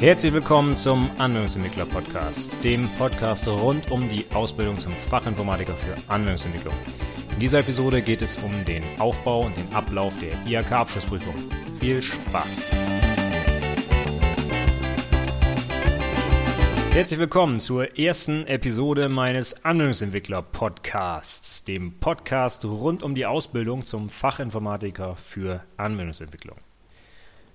Herzlich willkommen zum Anwendungsentwickler Podcast, dem Podcast rund um die Ausbildung zum Fachinformatiker für Anwendungsentwicklung. In dieser Episode geht es um den Aufbau und den Ablauf der IHK-Abschlussprüfung. Viel Spaß! Herzlich willkommen zur ersten Episode meines Anwendungsentwickler Podcasts, dem Podcast rund um die Ausbildung zum Fachinformatiker für Anwendungsentwicklung.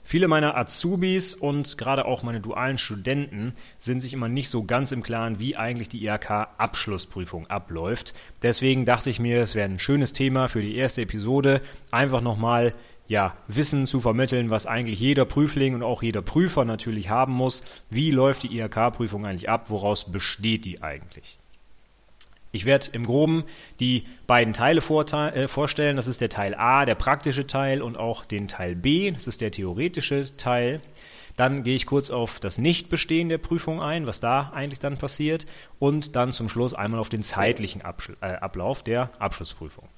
Viele meiner Azubis und gerade auch meine dualen Studenten sind sich immer nicht so ganz im Klaren, wie eigentlich die IHK-Abschlussprüfung abläuft. Deswegen dachte ich mir, es wäre ein schönes Thema für die erste Episode, einfach nochmal ja, Wissen zu vermitteln, was eigentlich jeder Prüfling und auch jeder Prüfer natürlich haben muss. Wie läuft die IHK-Prüfung eigentlich ab? Woraus besteht die eigentlich? Ich werde im Groben die beiden Teile äh, vorstellen. Das ist der Teil A, der praktische Teil und auch den Teil B, das ist der theoretische Teil. Dann gehe ich kurz auf das Nichtbestehen der Prüfung ein, was da eigentlich dann passiert. Und dann zum Schluss einmal auf den zeitlichen äh, Ablauf der Abschlussprüfung.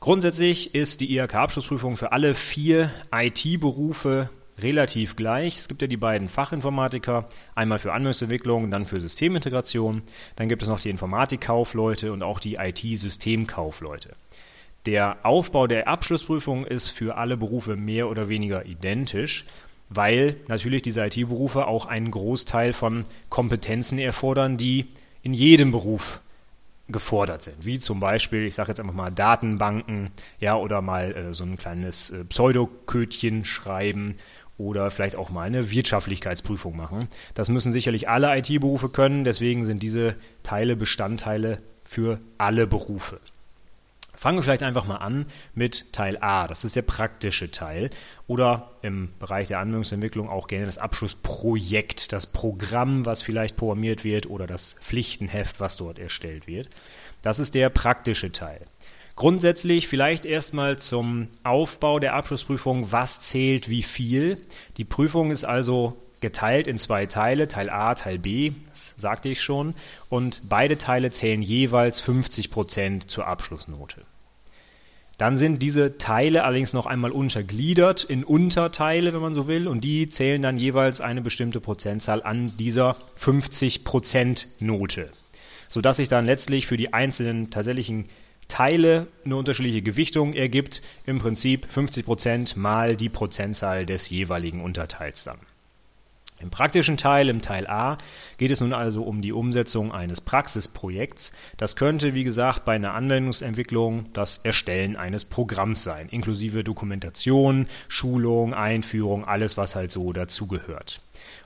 Grundsätzlich ist die IHK-Abschlussprüfung für alle vier IT-Berufe relativ gleich. Es gibt ja die beiden Fachinformatiker, einmal für Anwendungsentwicklung, dann für Systemintegration. Dann gibt es noch die Informatikkaufleute und auch die IT-Systemkaufleute. Der Aufbau der Abschlussprüfung ist für alle Berufe mehr oder weniger identisch, weil natürlich diese IT-Berufe auch einen Großteil von Kompetenzen erfordern, die in jedem Beruf gefordert sind, wie zum Beispiel, ich sage jetzt einfach mal Datenbanken, ja, oder mal äh, so ein kleines äh, Pseudokötchen schreiben oder vielleicht auch mal eine Wirtschaftlichkeitsprüfung machen. Das müssen sicherlich alle IT-Berufe können, deswegen sind diese Teile Bestandteile für alle Berufe. Fangen wir vielleicht einfach mal an mit Teil A. Das ist der praktische Teil. Oder im Bereich der Anwendungsentwicklung auch gerne das Abschlussprojekt, das Programm, was vielleicht programmiert wird oder das Pflichtenheft, was dort erstellt wird. Das ist der praktische Teil. Grundsätzlich vielleicht erstmal zum Aufbau der Abschlussprüfung, was zählt wie viel. Die Prüfung ist also geteilt in zwei Teile, Teil A, Teil B, das sagte ich schon, und beide Teile zählen jeweils 50 Prozent zur Abschlussnote. Dann sind diese Teile allerdings noch einmal untergliedert in Unterteile, wenn man so will, und die zählen dann jeweils eine bestimmte Prozentzahl an dieser 50 Prozent Note, sodass sich dann letztlich für die einzelnen tatsächlichen Teile eine unterschiedliche Gewichtung ergibt, im Prinzip 50% mal die Prozentzahl des jeweiligen Unterteils dann. Im praktischen Teil, im Teil A, geht es nun also um die Umsetzung eines Praxisprojekts. Das könnte, wie gesagt, bei einer Anwendungsentwicklung das Erstellen eines Programms sein, inklusive Dokumentation, Schulung, Einführung, alles, was halt so dazugehört.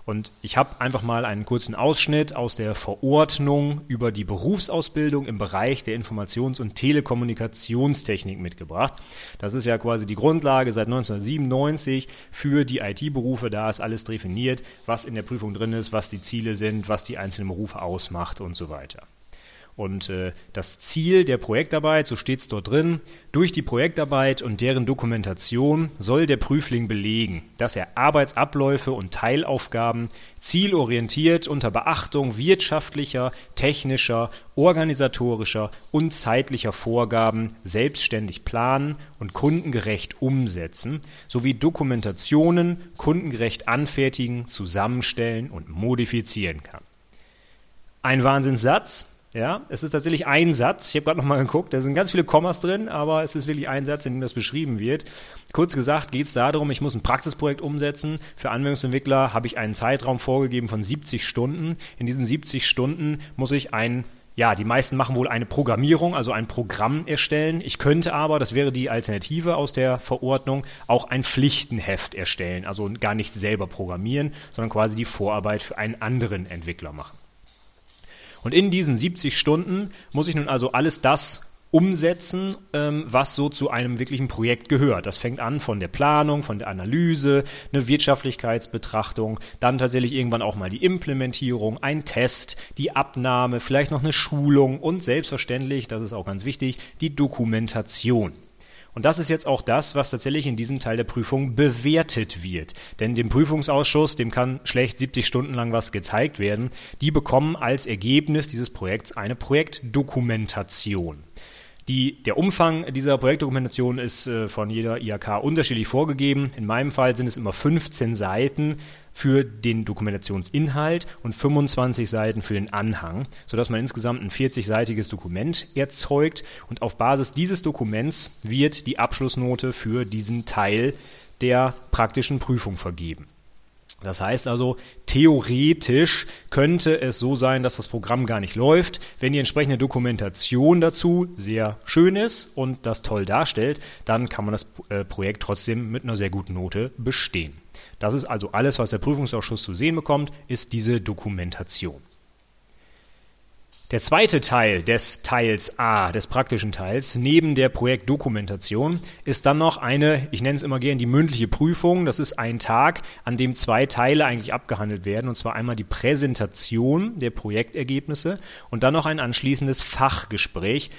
Und ich habe einfach mal einen kurzen Ausschnitt aus der Verordnung über die Berufsausbildung im Bereich der Informations- und Telekommunikationstechnik mitgebracht. Das ist ja quasi die Grundlage seit 1997 für die IT-Berufe. Da ist alles definiert, was in der Prüfung drin ist, was die Ziele sind, was die einzelnen Berufe ausmacht und so weiter. Und äh, das Ziel der Projektarbeit, so steht es dort drin, durch die Projektarbeit und deren Dokumentation soll der Prüfling belegen, dass er Arbeitsabläufe und Teilaufgaben zielorientiert unter Beachtung wirtschaftlicher, technischer, organisatorischer und zeitlicher Vorgaben selbstständig planen und kundengerecht umsetzen, sowie Dokumentationen kundengerecht anfertigen, zusammenstellen und modifizieren kann. Ein Wahnsinnssatz, ja, es ist tatsächlich ein Satz. Ich habe gerade nochmal geguckt, da sind ganz viele Kommas drin, aber es ist wirklich ein Satz, in dem das beschrieben wird. Kurz gesagt geht es darum, ich muss ein Praxisprojekt umsetzen. Für Anwendungsentwickler habe ich einen Zeitraum vorgegeben von 70 Stunden. In diesen 70 Stunden muss ich ein ja, die meisten machen wohl eine Programmierung, also ein Programm erstellen. Ich könnte aber, das wäre die Alternative aus der Verordnung, auch ein Pflichtenheft erstellen. Also gar nicht selber programmieren, sondern quasi die Vorarbeit für einen anderen Entwickler machen. Und in diesen 70 Stunden muss ich nun also alles das umsetzen, ähm, was so zu einem wirklichen Projekt gehört. Das fängt an von der Planung, von der Analyse, eine Wirtschaftlichkeitsbetrachtung, dann tatsächlich irgendwann auch mal die Implementierung, ein Test, die Abnahme, vielleicht noch eine Schulung und selbstverständlich, das ist auch ganz wichtig, die Dokumentation. Und das ist jetzt auch das, was tatsächlich in diesem Teil der Prüfung bewertet wird. Denn dem Prüfungsausschuss, dem kann schlecht 70 Stunden lang was gezeigt werden. Die bekommen als Ergebnis dieses Projekts eine Projektdokumentation. Die, der Umfang dieser Projektdokumentation ist äh, von jeder IHK unterschiedlich vorgegeben. In meinem Fall sind es immer 15 Seiten für den Dokumentationsinhalt und 25 Seiten für den Anhang, sodass man insgesamt ein 40-seitiges Dokument erzeugt und auf Basis dieses Dokuments wird die Abschlussnote für diesen Teil der praktischen Prüfung vergeben. Das heißt also, theoretisch könnte es so sein, dass das Programm gar nicht läuft. Wenn die entsprechende Dokumentation dazu sehr schön ist und das toll darstellt, dann kann man das äh, Projekt trotzdem mit einer sehr guten Note bestehen. Das ist also alles, was der Prüfungsausschuss zu sehen bekommt, ist diese Dokumentation. Der zweite Teil des Teils A, des praktischen Teils, neben der Projektdokumentation, ist dann noch eine, ich nenne es immer gerne die mündliche Prüfung. Das ist ein Tag, an dem zwei Teile eigentlich abgehandelt werden. Und zwar einmal die Präsentation der Projektergebnisse und dann noch ein anschließendes Fachgespräch,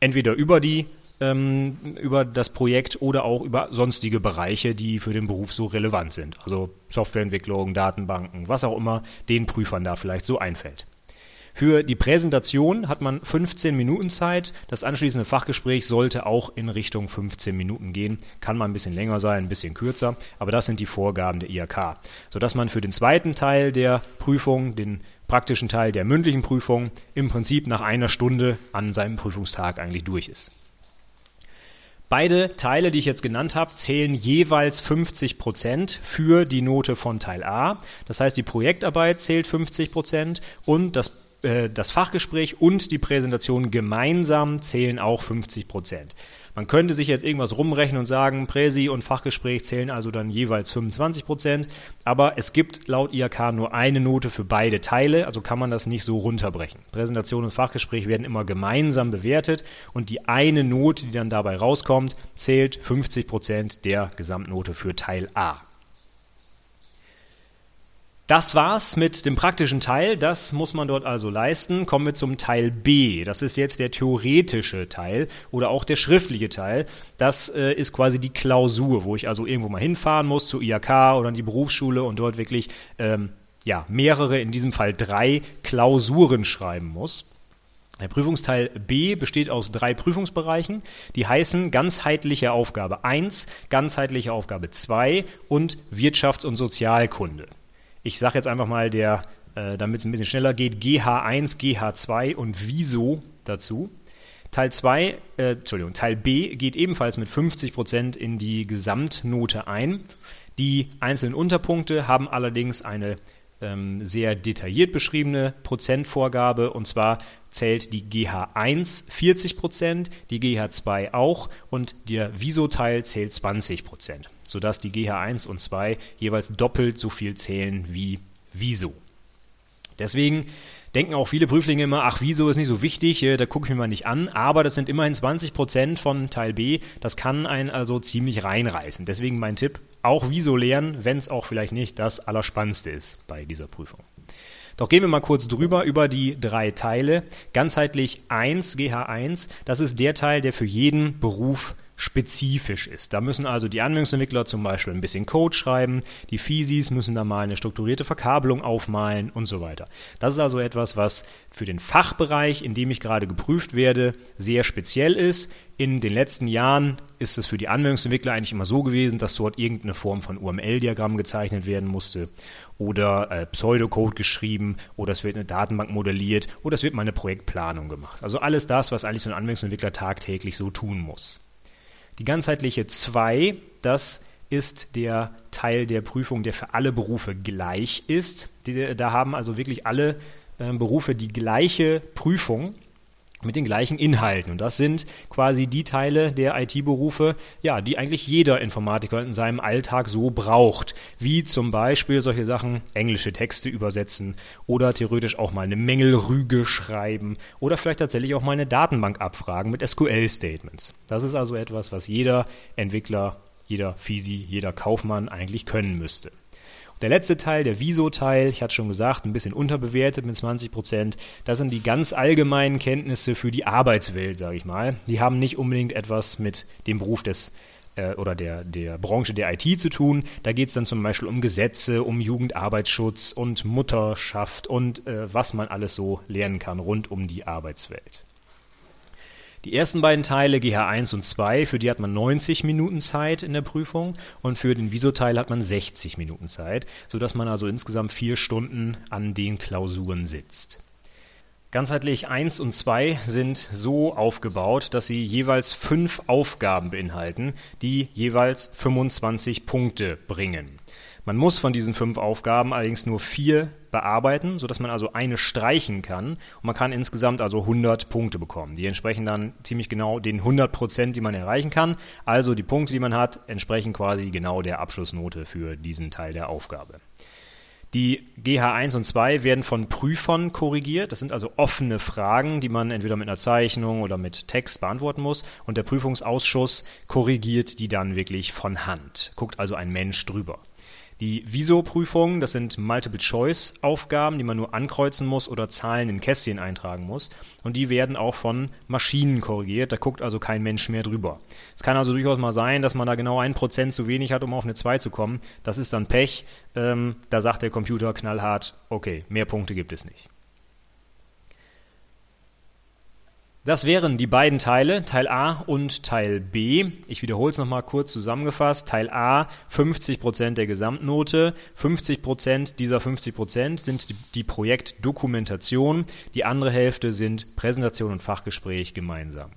entweder über die ähm, über das Projekt oder auch über sonstige Bereiche, die für den Beruf so relevant sind. Also Softwareentwicklung, Datenbanken, was auch immer den Prüfern da vielleicht so einfällt. Für die Präsentation hat man 15 Minuten Zeit. Das anschließende Fachgespräch sollte auch in Richtung 15 Minuten gehen. Kann mal ein bisschen länger sein, ein bisschen kürzer, aber das sind die Vorgaben der IHK. Sodass man für den zweiten Teil der Prüfung, den praktischen Teil der mündlichen Prüfung, im Prinzip nach einer Stunde an seinem Prüfungstag eigentlich durch ist. Beide Teile, die ich jetzt genannt habe, zählen jeweils 50 Prozent für die Note von Teil A. Das heißt, die Projektarbeit zählt 50 Prozent und das äh, das Fachgespräch und die Präsentation gemeinsam zählen auch 50 Prozent. Man könnte sich jetzt irgendwas rumrechnen und sagen, Präsi und Fachgespräch zählen also dann jeweils 25 Prozent, aber es gibt laut IHK nur eine Note für beide Teile, also kann man das nicht so runterbrechen. Präsentation und Fachgespräch werden immer gemeinsam bewertet und die eine Note, die dann dabei rauskommt, zählt 50 Prozent der Gesamtnote für Teil A. Das war's mit dem praktischen Teil. Das muss man dort also leisten. Kommen wir zum Teil B. Das ist jetzt der theoretische Teil oder auch der schriftliche Teil. Das äh, ist quasi die Klausur, wo ich also irgendwo mal hinfahren muss zur IHK oder an die Berufsschule und dort wirklich ähm, ja, mehrere, in diesem Fall drei Klausuren schreiben muss. Der Prüfungsteil B besteht aus drei Prüfungsbereichen, die heißen ganzheitliche Aufgabe 1, ganzheitliche Aufgabe 2 und Wirtschafts- und Sozialkunde. Ich sage jetzt einfach mal der, äh, damit es ein bisschen schneller geht, GH1, GH2 und Wieso dazu. Teil 2, äh, Entschuldigung, Teil B geht ebenfalls mit 50% in die Gesamtnote ein. Die einzelnen Unterpunkte haben allerdings eine ähm, sehr detailliert beschriebene Prozentvorgabe und zwar zählt die GH1 40% die GH2 auch und der Viso-Teil zählt 20 sodass die GH1 und 2 jeweils doppelt so viel zählen wie Viso. Deswegen denken auch viele Prüflinge immer, ach, wieso ist nicht so wichtig, äh, da gucke ich mir mal nicht an, aber das sind immerhin 20% von Teil B, das kann einen also ziemlich reinreißen. Deswegen mein Tipp, auch wieso lernen, wenn es auch vielleicht nicht das Allerspannendste ist bei dieser Prüfung. Doch gehen wir mal kurz drüber über die drei Teile. Ganzheitlich 1, GH1, das ist der Teil, der für jeden Beruf spezifisch ist. Da müssen also die Anwendungsentwickler zum Beispiel ein bisschen Code schreiben, die Physis müssen da mal eine strukturierte Verkabelung aufmalen und so weiter. Das ist also etwas, was für den Fachbereich, in dem ich gerade geprüft werde, sehr speziell ist. In den letzten Jahren ist es für die Anwendungsentwickler eigentlich immer so gewesen, dass dort irgendeine Form von UML-Diagramm gezeichnet werden musste oder äh, Pseudocode geschrieben oder es wird eine Datenbank modelliert oder es wird mal eine Projektplanung gemacht. Also alles das, was eigentlich so ein Anwendungsentwickler tagtäglich so tun muss. Die ganzheitliche 2, das ist der Teil der Prüfung, der für alle Berufe gleich ist. Da haben also wirklich alle äh, Berufe die gleiche Prüfung mit den gleichen Inhalten. Und das sind quasi die Teile der IT-Berufe, ja, die eigentlich jeder Informatiker in seinem Alltag so braucht. Wie zum Beispiel solche Sachen, englische Texte übersetzen oder theoretisch auch mal eine Mängelrüge schreiben oder vielleicht tatsächlich auch mal eine Datenbank abfragen mit SQL-Statements. Das ist also etwas, was jeder Entwickler, jeder Fisi, jeder Kaufmann eigentlich können müsste. Der letzte Teil, der Viso-Teil, ich hatte schon gesagt, ein bisschen unterbewertet mit 20 Prozent. Das sind die ganz allgemeinen Kenntnisse für die Arbeitswelt, sage ich mal. Die haben nicht unbedingt etwas mit dem Beruf des äh, oder der, der Branche der IT zu tun. Da geht es dann zum Beispiel um Gesetze, um Jugendarbeitsschutz und Mutterschaft und äh, was man alles so lernen kann rund um die Arbeitswelt. Die ersten beiden Teile, GH1 und 2, für die hat man 90 Minuten Zeit in der Prüfung und für den Viso-Teil hat man 60 Minuten Zeit, sodass man also insgesamt vier Stunden an den Klausuren sitzt. Ganzheitlich 1 und 2 sind so aufgebaut, dass sie jeweils fünf Aufgaben beinhalten, die jeweils 25 Punkte bringen. Man muss von diesen fünf Aufgaben allerdings nur vier bearbeiten, sodass man also eine streichen kann. Und man kann insgesamt also 100 Punkte bekommen. Die entsprechen dann ziemlich genau den 100 Prozent, die man erreichen kann. Also die Punkte, die man hat, entsprechen quasi genau der Abschlussnote für diesen Teil der Aufgabe. Die GH1 und 2 werden von Prüfern korrigiert. Das sind also offene Fragen, die man entweder mit einer Zeichnung oder mit Text beantworten muss. Und der Prüfungsausschuss korrigiert die dann wirklich von Hand. Guckt also ein Mensch drüber. Die Viso-Prüfungen, das sind Multiple-Choice-Aufgaben, die man nur ankreuzen muss oder Zahlen in Kästchen eintragen muss. Und die werden auch von Maschinen korrigiert. Da guckt also kein Mensch mehr drüber. Es kann also durchaus mal sein, dass man da genau ein Prozent zu wenig hat, um auf eine 2 zu kommen. Das ist dann Pech. Ähm, da sagt der Computer knallhart, okay, mehr Punkte gibt es nicht. Das wären die beiden Teile, Teil A und Teil B. Ich wiederhole es nochmal kurz zusammengefasst. Teil A 50% der Gesamtnote. 50% dieser 50% sind die Projektdokumentation. Die andere Hälfte sind Präsentation und Fachgespräch gemeinsam.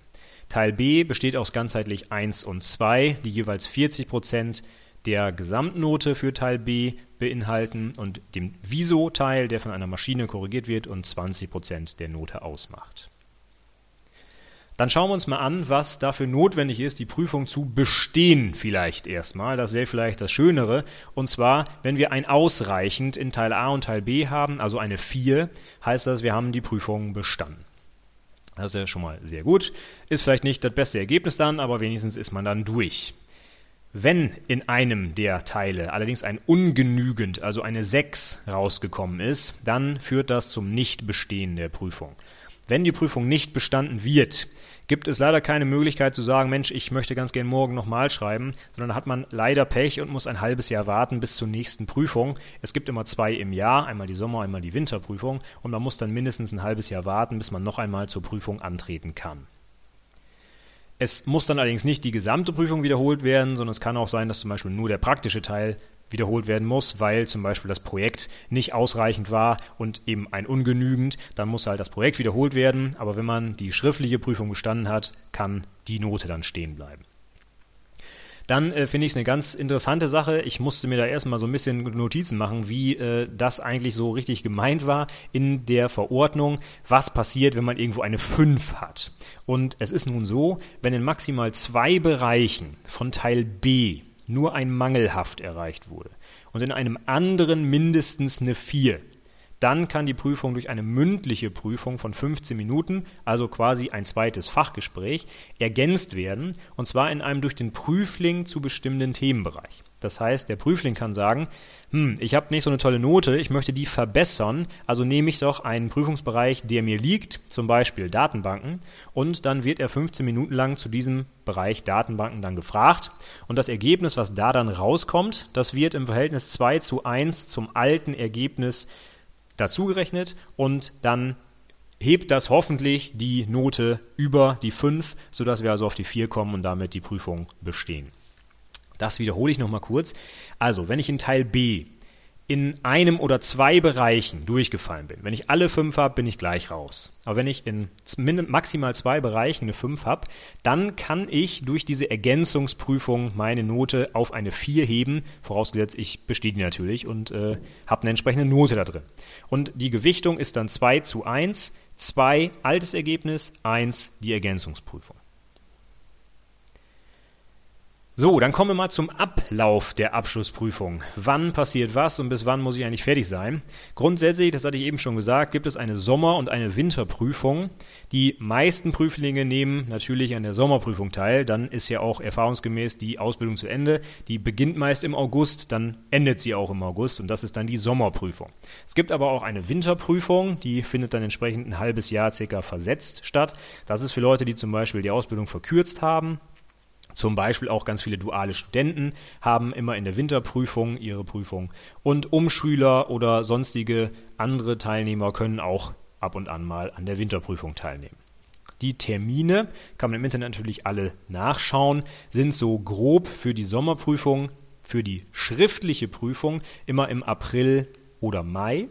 Teil B besteht aus ganzheitlich 1 und 2, die jeweils 40% der Gesamtnote für Teil B beinhalten und dem Viso-Teil, der von einer Maschine korrigiert wird und 20% der Note ausmacht. Dann schauen wir uns mal an, was dafür notwendig ist, die Prüfung zu bestehen vielleicht erstmal. Das wäre vielleicht das Schönere. Und zwar, wenn wir ein ausreichend in Teil A und Teil B haben, also eine 4, heißt das, wir haben die Prüfung bestanden. Das ist ja schon mal sehr gut. Ist vielleicht nicht das beste Ergebnis dann, aber wenigstens ist man dann durch. Wenn in einem der Teile allerdings ein ungenügend, also eine 6 rausgekommen ist, dann führt das zum Nichtbestehen der Prüfung. Wenn die Prüfung nicht bestanden wird, gibt es leider keine Möglichkeit zu sagen, Mensch, ich möchte ganz gern morgen nochmal schreiben, sondern hat man leider Pech und muss ein halbes Jahr warten bis zur nächsten Prüfung. Es gibt immer zwei im Jahr, einmal die Sommer-, einmal die Winterprüfung und man muss dann mindestens ein halbes Jahr warten, bis man noch einmal zur Prüfung antreten kann. Es muss dann allerdings nicht die gesamte Prüfung wiederholt werden, sondern es kann auch sein, dass zum Beispiel nur der praktische Teil wiederholt werden muss, weil zum Beispiel das Projekt nicht ausreichend war und eben ein ungenügend, dann muss halt das Projekt wiederholt werden. Aber wenn man die schriftliche Prüfung bestanden hat, kann die Note dann stehen bleiben. Dann äh, finde ich es eine ganz interessante Sache. Ich musste mir da erstmal so ein bisschen Notizen machen, wie äh, das eigentlich so richtig gemeint war in der Verordnung, was passiert, wenn man irgendwo eine 5 hat. Und es ist nun so, wenn in maximal zwei Bereichen von Teil B nur ein Mangelhaft erreicht wurde und in einem anderen mindestens eine 4, dann kann die Prüfung durch eine mündliche Prüfung von 15 Minuten, also quasi ein zweites Fachgespräch, ergänzt werden, und zwar in einem durch den Prüfling zu bestimmenden Themenbereich. Das heißt, der Prüfling kann sagen, hm, ich habe nicht so eine tolle Note, ich möchte die verbessern, also nehme ich doch einen Prüfungsbereich, der mir liegt, zum Beispiel Datenbanken, und dann wird er 15 Minuten lang zu diesem Bereich Datenbanken dann gefragt. Und das Ergebnis, was da dann rauskommt, das wird im Verhältnis 2 zu 1 zum alten Ergebnis dazugerechnet und dann hebt das hoffentlich die Note über die 5, sodass wir also auf die 4 kommen und damit die Prüfung bestehen. Das wiederhole ich nochmal kurz. Also, wenn ich in Teil B in einem oder zwei Bereichen durchgefallen bin, wenn ich alle fünf habe, bin ich gleich raus. Aber wenn ich in maximal zwei Bereichen eine fünf habe, dann kann ich durch diese Ergänzungsprüfung meine Note auf eine vier heben, vorausgesetzt ich bestehe die natürlich und äh, habe eine entsprechende Note da drin. Und die Gewichtung ist dann 2 zu 1, 2 altes Ergebnis, 1 die Ergänzungsprüfung. So, dann kommen wir mal zum Ablauf der Abschlussprüfung. Wann passiert was und bis wann muss ich eigentlich fertig sein? Grundsätzlich, das hatte ich eben schon gesagt, gibt es eine Sommer- und eine Winterprüfung. Die meisten Prüflinge nehmen natürlich an der Sommerprüfung teil. Dann ist ja auch erfahrungsgemäß die Ausbildung zu Ende. Die beginnt meist im August, dann endet sie auch im August und das ist dann die Sommerprüfung. Es gibt aber auch eine Winterprüfung, die findet dann entsprechend ein halbes Jahr circa versetzt statt. Das ist für Leute, die zum Beispiel die Ausbildung verkürzt haben zum Beispiel auch ganz viele duale Studenten haben immer in der Winterprüfung ihre Prüfung. Und Umschüler oder sonstige andere Teilnehmer können auch ab und an mal an der Winterprüfung teilnehmen. Die Termine, kann man im Internet natürlich alle nachschauen, sind so grob für die Sommerprüfung, für die schriftliche Prüfung immer im April oder Mai.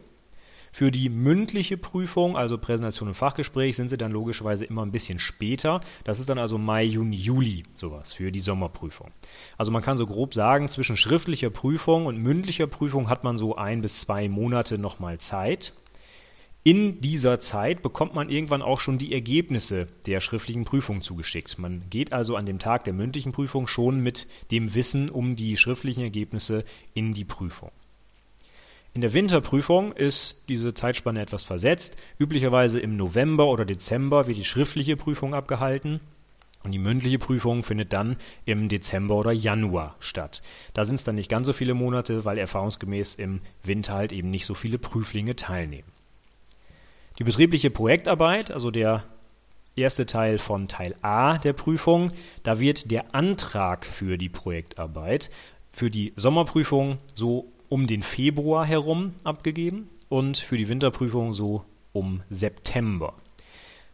Für die mündliche Prüfung, also Präsentation und Fachgespräch, sind sie dann logischerweise immer ein bisschen später. Das ist dann also Mai, Juni, Juli sowas für die Sommerprüfung. Also man kann so grob sagen, zwischen schriftlicher Prüfung und mündlicher Prüfung hat man so ein bis zwei Monate nochmal Zeit. In dieser Zeit bekommt man irgendwann auch schon die Ergebnisse der schriftlichen Prüfung zugeschickt. Man geht also an dem Tag der mündlichen Prüfung schon mit dem Wissen um die schriftlichen Ergebnisse in die Prüfung. In der Winterprüfung ist diese Zeitspanne etwas versetzt. Üblicherweise im November oder Dezember wird die schriftliche Prüfung abgehalten. Und die mündliche Prüfung findet dann im Dezember oder Januar statt. Da sind es dann nicht ganz so viele Monate, weil erfahrungsgemäß im Winter halt eben nicht so viele Prüflinge teilnehmen. Die betriebliche Projektarbeit, also der erste Teil von Teil A der Prüfung, da wird der Antrag für die Projektarbeit für die Sommerprüfung so um den Februar herum abgegeben und für die Winterprüfung so um September.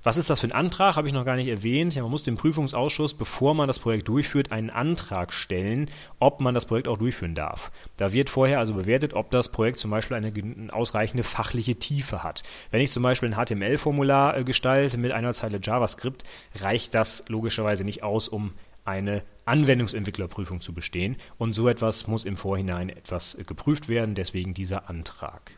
Was ist das für ein Antrag? Habe ich noch gar nicht erwähnt. Ja, man muss dem Prüfungsausschuss, bevor man das Projekt durchführt, einen Antrag stellen, ob man das Projekt auch durchführen darf. Da wird vorher also bewertet, ob das Projekt zum Beispiel eine ausreichende fachliche Tiefe hat. Wenn ich zum Beispiel ein HTML-Formular äh, gestalte mit einer Zeile JavaScript, reicht das logischerweise nicht aus, um eine Anwendungsentwicklerprüfung zu bestehen. Und so etwas muss im Vorhinein etwas geprüft werden, deswegen dieser Antrag.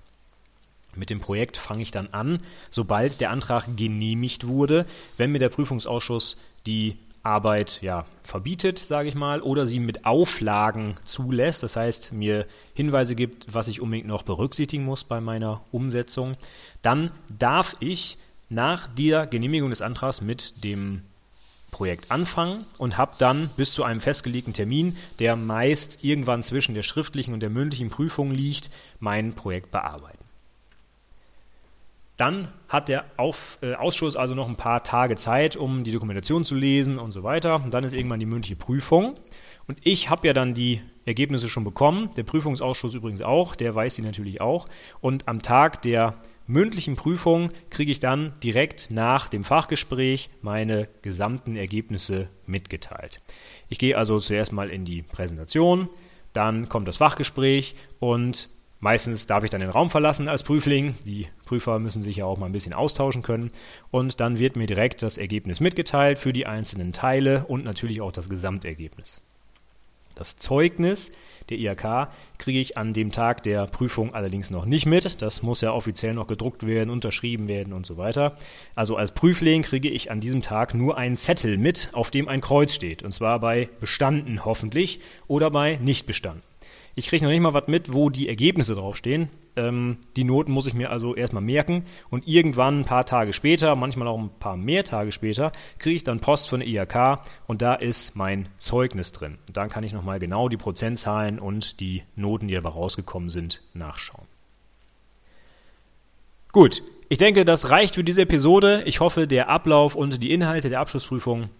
Mit dem Projekt fange ich dann an, sobald der Antrag genehmigt wurde, wenn mir der Prüfungsausschuss die Arbeit ja, verbietet, sage ich mal, oder sie mit Auflagen zulässt, das heißt mir Hinweise gibt, was ich unbedingt noch berücksichtigen muss bei meiner Umsetzung, dann darf ich nach der Genehmigung des Antrags mit dem Projekt anfangen und habe dann bis zu einem festgelegten Termin, der meist irgendwann zwischen der schriftlichen und der mündlichen Prüfung liegt, mein Projekt bearbeiten. Dann hat der Auf, äh, Ausschuss also noch ein paar Tage Zeit, um die Dokumentation zu lesen und so weiter. Und dann ist irgendwann die mündliche Prüfung. Und ich habe ja dann die Ergebnisse schon bekommen, der Prüfungsausschuss übrigens auch, der weiß sie natürlich auch. Und am Tag der mündlichen Prüfung kriege ich dann direkt nach dem Fachgespräch meine gesamten Ergebnisse mitgeteilt. Ich gehe also zuerst mal in die Präsentation, dann kommt das Fachgespräch und meistens darf ich dann den Raum verlassen als Prüfling. Die Prüfer müssen sich ja auch mal ein bisschen austauschen können und dann wird mir direkt das Ergebnis mitgeteilt für die einzelnen Teile und natürlich auch das Gesamtergebnis. Das Zeugnis der IHK kriege ich an dem Tag der Prüfung allerdings noch nicht mit. Das muss ja offiziell noch gedruckt werden, unterschrieben werden und so weiter. Also als Prüfling kriege ich an diesem Tag nur einen Zettel mit, auf dem ein Kreuz steht. Und zwar bei bestanden hoffentlich oder bei nicht bestanden. Ich kriege noch nicht mal was mit, wo die Ergebnisse draufstehen. Ähm, die Noten muss ich mir also erstmal merken und irgendwann ein paar Tage später, manchmal auch ein paar mehr Tage später, kriege ich dann Post von der IHK und da ist mein Zeugnis drin. Und dann kann ich nochmal genau die Prozentzahlen und die Noten, die dabei rausgekommen sind, nachschauen. Gut, ich denke, das reicht für diese Episode. Ich hoffe, der Ablauf und die Inhalte der Abschlussprüfung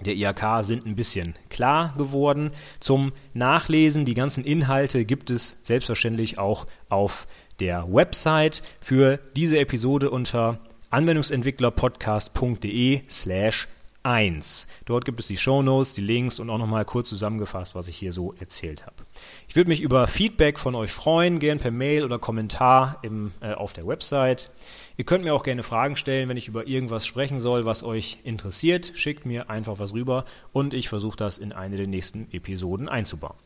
der IHK sind ein bisschen klar geworden. Zum Nachlesen, die ganzen Inhalte gibt es selbstverständlich auch auf der Website für diese Episode unter anwendungsentwicklerpodcast.de slash 1. Dort gibt es die Shownotes, die Links und auch nochmal kurz zusammengefasst, was ich hier so erzählt habe. Ich würde mich über Feedback von euch freuen, gern per Mail oder Kommentar im, äh, auf der Website. Ihr könnt mir auch gerne Fragen stellen, wenn ich über irgendwas sprechen soll, was euch interessiert. Schickt mir einfach was rüber und ich versuche das in eine der nächsten Episoden einzubauen.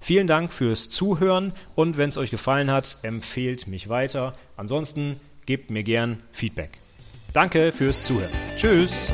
Vielen Dank fürs Zuhören und wenn es euch gefallen hat, empfehlt mich weiter. Ansonsten gebt mir gern Feedback. Danke fürs Zuhören. Tschüss.